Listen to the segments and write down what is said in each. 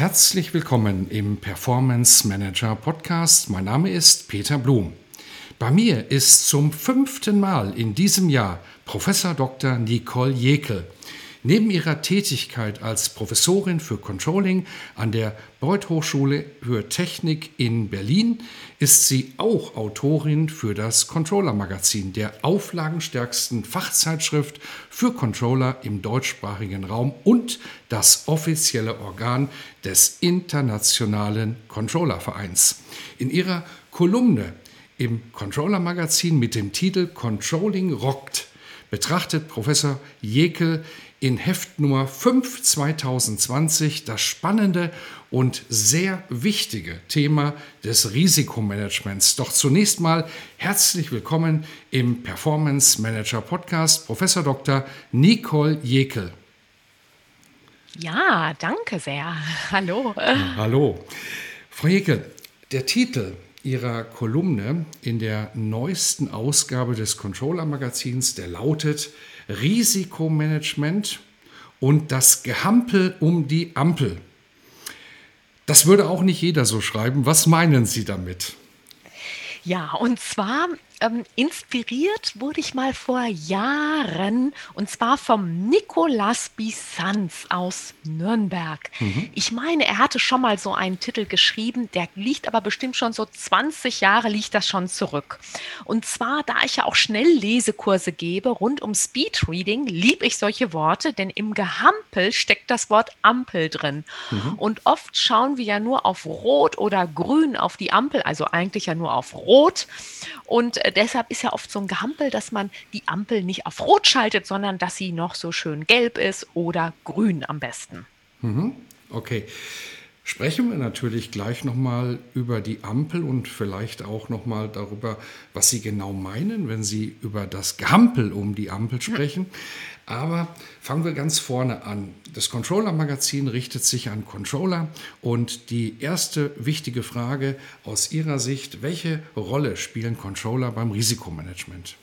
Herzlich willkommen im Performance Manager Podcast. Mein Name ist Peter Blum. Bei mir ist zum fünften Mal in diesem Jahr Professor Dr. Nicole Jekel. Neben ihrer Tätigkeit als Professorin für Controlling an der Beuth Hochschule für Technik in Berlin ist sie auch Autorin für das Controller Magazin, der auflagenstärksten Fachzeitschrift für Controller im deutschsprachigen Raum und das offizielle Organ des Internationalen Controller Vereins. In ihrer Kolumne im Controller Magazin mit dem Titel Controlling rockt betrachtet Professor Jekel in Heft Nummer 5 2020 das spannende und sehr wichtige Thema des Risikomanagements. Doch zunächst mal herzlich willkommen im Performance Manager Podcast, Professor Dr. Nicole Jekel. Ja, danke sehr. Hallo. Hallo. Frau Jekel, der Titel Ihrer Kolumne in der neuesten Ausgabe des Controller Magazins, der lautet Risikomanagement und das Gehampel um die Ampel. Das würde auch nicht jeder so schreiben. Was meinen Sie damit? Ja, und zwar ähm, inspiriert wurde ich mal vor Jahren und zwar vom Nicolas Bisanz aus Nürnberg. Mhm. Ich meine, er hatte schon mal so einen Titel geschrieben, der liegt aber bestimmt schon so 20 Jahre liegt das schon zurück. Und zwar, da ich ja auch Schnelllesekurse gebe rund um Speedreading, liebe ich solche Worte, denn im Gehampel steckt das Wort Ampel drin. Mhm. Und oft schauen wir ja nur auf Rot oder Grün auf die Ampel, also eigentlich ja nur auf Rot. Und äh, deshalb ist ja oft so ein Gehampel, dass man die Ampel nicht auf Rot schaltet, sondern dass sie noch so schön gelb ist oder grün am besten. Mhm. Okay. Sprechen wir natürlich gleich nochmal über die Ampel und vielleicht auch nochmal darüber, was Sie genau meinen, wenn Sie über das Gehampel um die Ampel sprechen. Aber fangen wir ganz vorne an. Das Controller-Magazin richtet sich an Controller und die erste wichtige Frage aus Ihrer Sicht, welche Rolle spielen Controller beim Risikomanagement?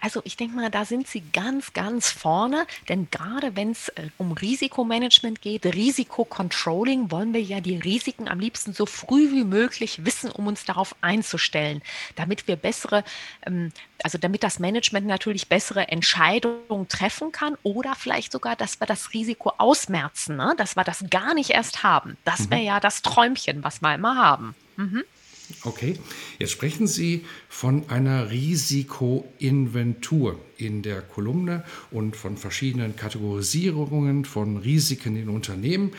Also ich denke mal, da sind sie ganz, ganz vorne, denn gerade wenn es äh, um Risikomanagement geht, Risikocontrolling, wollen wir ja die Risiken am liebsten so früh wie möglich wissen, um uns darauf einzustellen, damit wir bessere, ähm, also damit das Management natürlich bessere Entscheidungen treffen kann oder vielleicht sogar, dass wir das Risiko ausmerzen, ne? dass wir das gar nicht erst haben. Das wäre mhm. ja das Träumchen, was wir immer haben. Mhm. Okay, jetzt sprechen Sie von einer Risikoinventur in der Kolumne und von verschiedenen Kategorisierungen von Risiken in Unternehmen.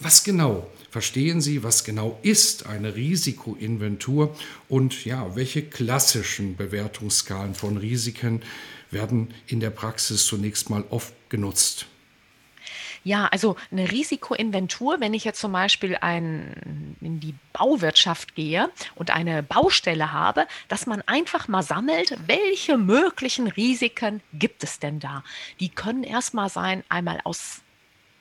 Was genau verstehen Sie, was genau ist eine Risikoinventur und ja, welche klassischen Bewertungsskalen von Risiken werden in der Praxis zunächst mal oft genutzt? Ja, also eine Risikoinventur, wenn ich jetzt zum Beispiel ein, in die Bauwirtschaft gehe und eine Baustelle habe, dass man einfach mal sammelt, welche möglichen Risiken gibt es denn da? Die können erstmal sein, einmal aus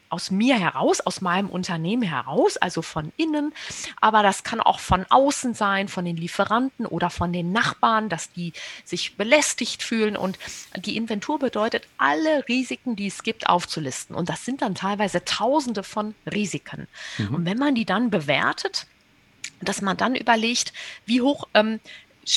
aus mir heraus, aus meinem Unternehmen heraus, also von innen. Aber das kann auch von außen sein, von den Lieferanten oder von den Nachbarn, dass die sich belästigt fühlen. Und die Inventur bedeutet, alle Risiken, die es gibt, aufzulisten. Und das sind dann teilweise Tausende von Risiken. Mhm. Und wenn man die dann bewertet, dass man dann überlegt, wie hoch ähm,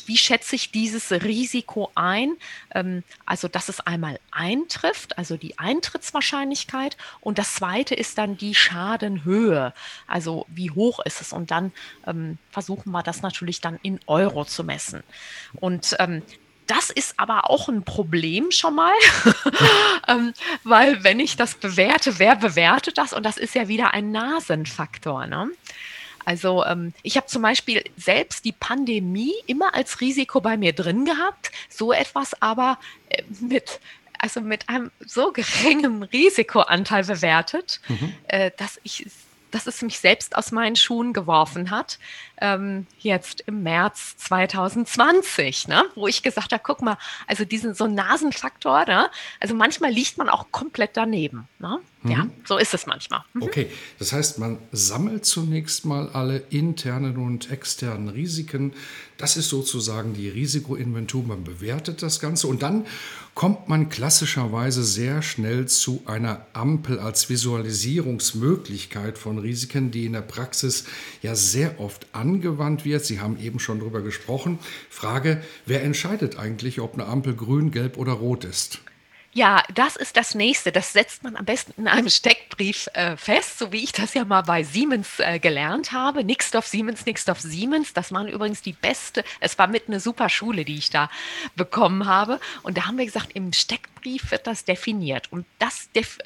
wie schätze ich dieses Risiko ein? Ähm, also, dass es einmal eintrifft, also die Eintrittswahrscheinlichkeit. Und das zweite ist dann die Schadenhöhe. Also, wie hoch ist es? Und dann ähm, versuchen wir das natürlich dann in Euro zu messen. Und ähm, das ist aber auch ein Problem schon mal, ähm, weil wenn ich das bewerte, wer bewertet das? Und das ist ja wieder ein Nasenfaktor. Ne? Also ähm, ich habe zum Beispiel selbst die Pandemie immer als Risiko bei mir drin gehabt, so etwas aber äh, mit also mit einem so geringen Risikoanteil bewertet, mhm. äh, dass ich dass es mich selbst aus meinen Schuhen geworfen hat, ähm, jetzt im März 2020, ne? wo ich gesagt habe, guck mal, also diesen so Nasenfaktor, ne? also manchmal liegt man auch komplett daneben. Ne? Mhm. Ja, so ist es manchmal. Mhm. Okay, das heißt, man sammelt zunächst mal alle internen und externen Risiken. Das ist sozusagen die Risikoinventur. Man bewertet das Ganze und dann kommt man klassischerweise sehr schnell zu einer Ampel als Visualisierungsmöglichkeit von Risiken, die in der Praxis ja sehr oft angewandt wird. Sie haben eben schon darüber gesprochen. Frage, wer entscheidet eigentlich, ob eine Ampel grün, gelb oder rot ist? Ja, das ist das Nächste. Das setzt man am besten in einem Steckbrief äh, fest, so wie ich das ja mal bei Siemens äh, gelernt habe. Nixdorf Siemens, Nixdorf Siemens. Das waren übrigens die beste, es war mit eine super Schule, die ich da bekommen habe. Und da haben wir gesagt, im Steckbrief wird das definiert. Und das def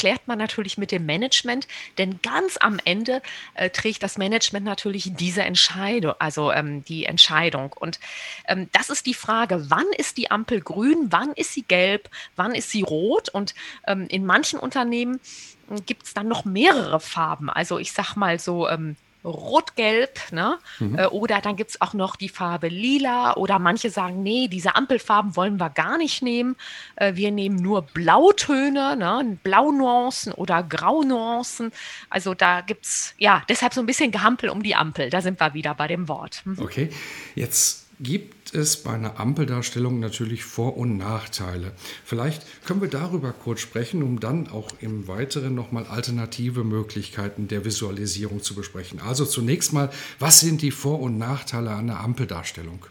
klärt man natürlich mit dem Management, denn ganz am Ende äh, trägt das Management natürlich diese Entscheidung, also ähm, die Entscheidung. Und ähm, das ist die Frage, wann ist die Ampel grün, wann ist sie gelb, wann ist sie rot? Und ähm, in manchen Unternehmen hm, gibt es dann noch mehrere Farben. Also ich sag mal so ähm, Rot-Gelb, ne? Mhm. Äh, oder dann gibt es auch noch die Farbe Lila oder manche sagen, nee, diese Ampelfarben wollen wir gar nicht nehmen. Äh, wir nehmen nur Blautöne, ne? Blaunuancen oder Graunuancen. Also da gibt es, ja, deshalb so ein bisschen Gehampel um die Ampel. Da sind wir wieder bei dem Wort. Mhm. Okay, jetzt gibt es bei einer Ampeldarstellung natürlich Vor- und Nachteile. Vielleicht können wir darüber kurz sprechen, um dann auch im Weiteren nochmal alternative Möglichkeiten der Visualisierung zu besprechen. Also zunächst mal, was sind die Vor- und Nachteile einer Ampeldarstellung?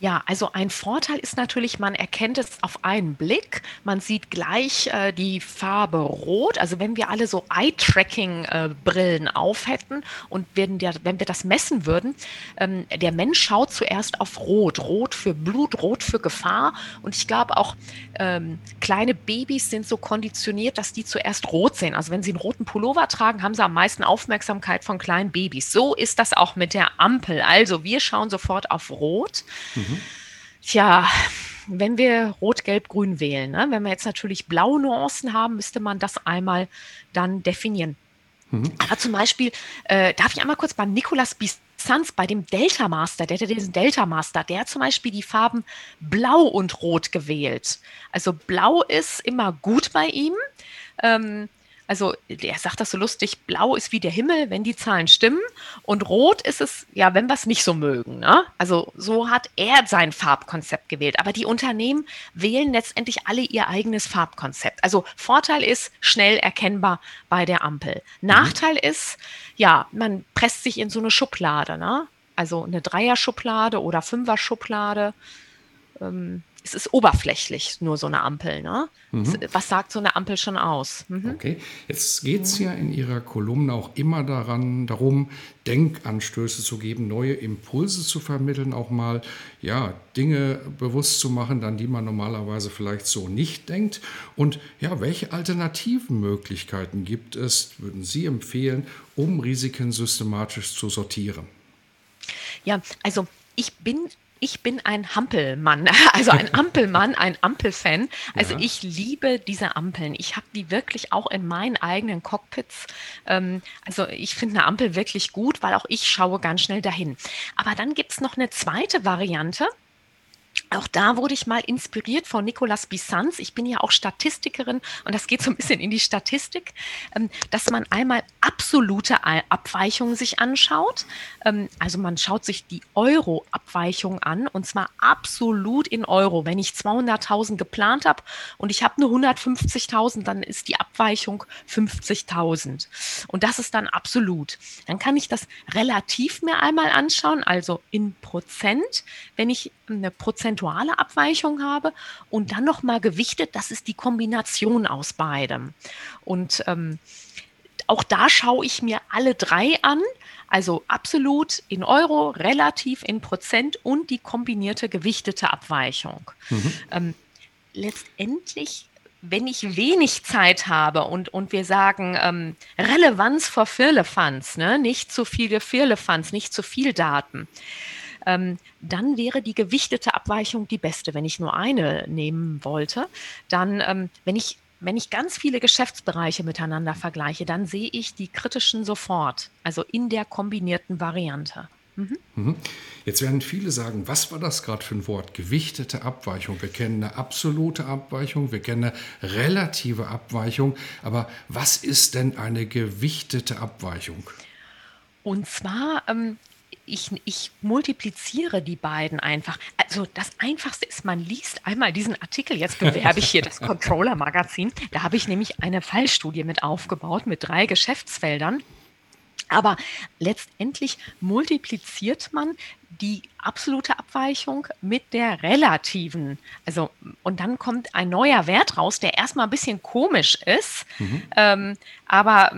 Ja, also ein Vorteil ist natürlich, man erkennt es auf einen Blick. Man sieht gleich äh, die Farbe Rot. Also wenn wir alle so Eye-Tracking-Brillen äh, auf hätten und wenn, der, wenn wir das messen würden, ähm, der Mensch schaut zuerst auf Rot. Rot für Blut, Rot für Gefahr. Und ich glaube auch, ähm, kleine Babys sind so konditioniert, dass die zuerst rot sehen. Also wenn sie einen roten Pullover tragen, haben sie am meisten Aufmerksamkeit von kleinen Babys. So ist das auch mit der Ampel. Also wir schauen sofort auf Rot. Mhm. Tja, wenn wir Rot, Gelb, Grün wählen, ne? wenn wir jetzt natürlich blaue Nuancen haben, müsste man das einmal dann definieren. Mhm. Aber zum Beispiel, äh, darf ich einmal kurz beim Nicolas Bizanz, bei dem Delta Master, der hat diesen Delta Master, der hat zum Beispiel die Farben Blau und Rot gewählt. Also Blau ist immer gut bei ihm. Ähm, also er sagt das so lustig, blau ist wie der Himmel, wenn die Zahlen stimmen. Und rot ist es, ja, wenn wir es nicht so mögen. Ne? Also so hat er sein Farbkonzept gewählt. Aber die Unternehmen wählen letztendlich alle ihr eigenes Farbkonzept. Also Vorteil ist schnell erkennbar bei der Ampel. Mhm. Nachteil ist, ja, man presst sich in so eine Schublade. Ne? Also eine Dreier-Schublade oder Fünfer-Schublade. Ähm, es ist oberflächlich nur so eine Ampel. Ne? Mhm. Was sagt so eine Ampel schon aus? Mhm. Okay, jetzt geht es ja in Ihrer Kolumne auch immer daran, darum, Denkanstöße zu geben, neue Impulse zu vermitteln, auch mal ja, Dinge bewusst zu machen, an die man normalerweise vielleicht so nicht denkt. Und ja, welche alternativen Möglichkeiten gibt es, würden Sie empfehlen, um Risiken systematisch zu sortieren? Ja, also ich bin ich bin ein Hampelmann, also ein Ampelmann, ein Ampelfan. Also ja. ich liebe diese Ampeln. Ich habe die wirklich auch in meinen eigenen Cockpits. Ähm, also ich finde eine Ampel wirklich gut, weil auch ich schaue ganz schnell dahin. Aber dann gibt es noch eine zweite Variante. Auch da wurde ich mal inspiriert von Nicolas Bissanz. Ich bin ja auch Statistikerin und das geht so ein bisschen in die Statistik, ähm, dass man einmal absolute Abweichungen sich anschaut. Ähm, also man schaut sich die Euro-Abweichung an und zwar absolut in Euro. Wenn ich 200.000 geplant habe und ich habe nur 150.000, dann ist die Abweichung 50.000. Und das ist dann absolut. Dann kann ich das relativ mir einmal anschauen, also in Prozent. Wenn ich eine prozentuale Abweichung habe und dann nochmal gewichtet, das ist die Kombination aus beidem. Und ähm, auch da schaue ich mir alle drei an, also absolut in Euro, relativ in Prozent und die kombinierte gewichtete Abweichung. Mhm. Ähm, letztendlich wenn ich wenig Zeit habe und, und wir sagen ähm, Relevanz vor Firlefanz, ne? nicht zu viele Firlefanz, nicht zu viel Daten, ähm, dann wäre die gewichtete Abweichung die beste, wenn ich nur eine nehmen wollte. Dann, ähm, wenn ich wenn ich ganz viele Geschäftsbereiche miteinander vergleiche, dann sehe ich die kritischen sofort, also in der kombinierten Variante. Mhm. mhm. Jetzt werden viele sagen, was war das gerade für ein Wort? Gewichtete Abweichung. Wir kennen eine absolute Abweichung, wir kennen eine relative Abweichung, aber was ist denn eine gewichtete Abweichung? Und zwar ähm, ich, ich multipliziere die beiden einfach. Also das Einfachste ist, man liest einmal diesen Artikel, jetzt bewerbe ich hier das Controller-Magazin. Da habe ich nämlich eine Fallstudie mit aufgebaut mit drei Geschäftsfeldern. Aber letztendlich multipliziert man die absolute Abweichung mit der relativen. Also, und dann kommt ein neuer Wert raus, der erstmal ein bisschen komisch ist. Mhm. Ähm, aber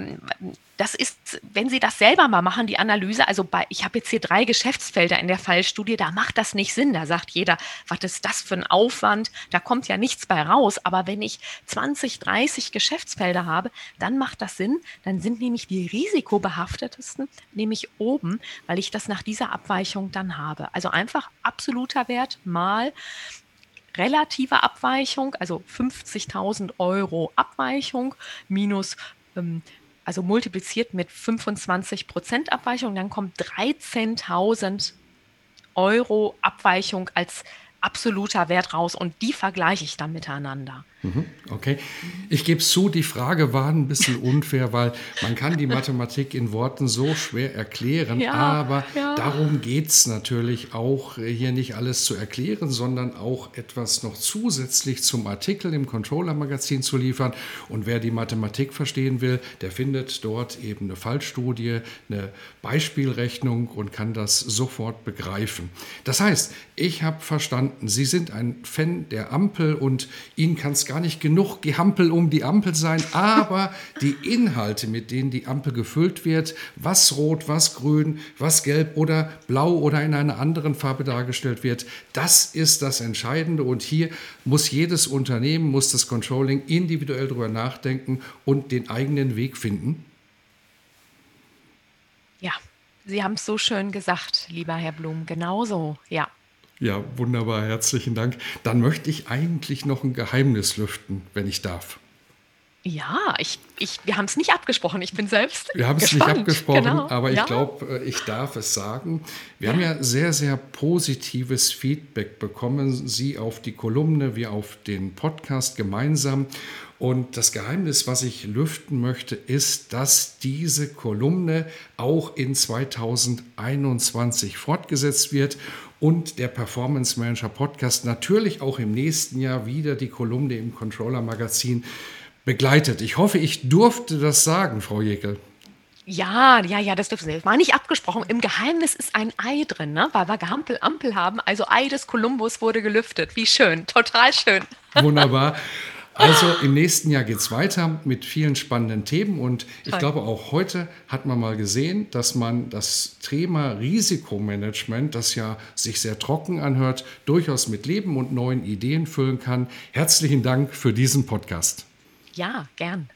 das ist, wenn Sie das selber mal machen, die Analyse, also bei, ich habe jetzt hier drei Geschäftsfelder in der Fallstudie, da macht das nicht Sinn. Da sagt jeder, was ist das für ein Aufwand? Da kommt ja nichts bei raus. Aber wenn ich 20, 30 Geschäftsfelder habe, dann macht das Sinn. Dann sind nämlich die risikobehaftetesten nämlich oben, weil ich das nach dieser Abweichung dann habe. Also einfach absoluter Wert mal relative Abweichung, also 50.000 Euro Abweichung minus ähm, also multipliziert mit 25 Prozent Abweichung, dann kommt 13.000 Euro Abweichung als absoluter Wert raus und die vergleiche ich dann miteinander. Mhm, okay. Ich gebe zu, die Frage war ein bisschen unfair, weil man kann die Mathematik in Worten so schwer erklären, ja, aber ja. darum geht es natürlich auch, hier nicht alles zu erklären, sondern auch etwas noch zusätzlich zum Artikel im Controller-Magazin zu liefern. Und wer die Mathematik verstehen will, der findet dort eben eine Fallstudie, eine Beispielrechnung und kann das sofort begreifen. Das heißt, ich habe verstanden, Sie sind ein Fan der Ampel und Ihnen kann es gar nicht genug Gehampel um die Ampel sein, aber die Inhalte, mit denen die Ampel gefüllt wird, was rot, was grün, was gelb oder blau oder in einer anderen Farbe dargestellt wird, das ist das Entscheidende und hier muss jedes Unternehmen, muss das Controlling individuell darüber nachdenken und den eigenen Weg finden. Ja, Sie haben es so schön gesagt, lieber Herr Blum. Genauso, ja. Ja, wunderbar, herzlichen Dank. Dann möchte ich eigentlich noch ein Geheimnis lüften, wenn ich darf. Ja, ich, ich, wir haben es nicht abgesprochen. Ich bin selbst. Wir haben es nicht abgesprochen, genau. aber ich ja. glaube, äh, ich darf es sagen. Wir ja. haben ja sehr, sehr positives Feedback bekommen. Sie auf die Kolumne, wir auf den Podcast gemeinsam. Und das Geheimnis, was ich lüften möchte, ist, dass diese Kolumne auch in 2021 fortgesetzt wird und der Performance Manager Podcast natürlich auch im nächsten Jahr wieder die Kolumne im Controller Magazin begleitet. Ich hoffe, ich durfte das sagen, Frau Jekel. Ja, ja, ja, das dürfen Sie. War nicht abgesprochen. Im Geheimnis ist ein Ei drin, ne? weil wir Gehampel Ampel haben. Also Ei des Kolumbus wurde gelüftet. Wie schön, total schön. Wunderbar. Also im nächsten Jahr geht es weiter mit vielen spannenden Themen und ich Toll. glaube auch heute hat man mal gesehen, dass man das Thema Risikomanagement, das ja sich sehr trocken anhört, durchaus mit Leben und neuen Ideen füllen kann. Herzlichen Dank für diesen Podcast. Ja, gern.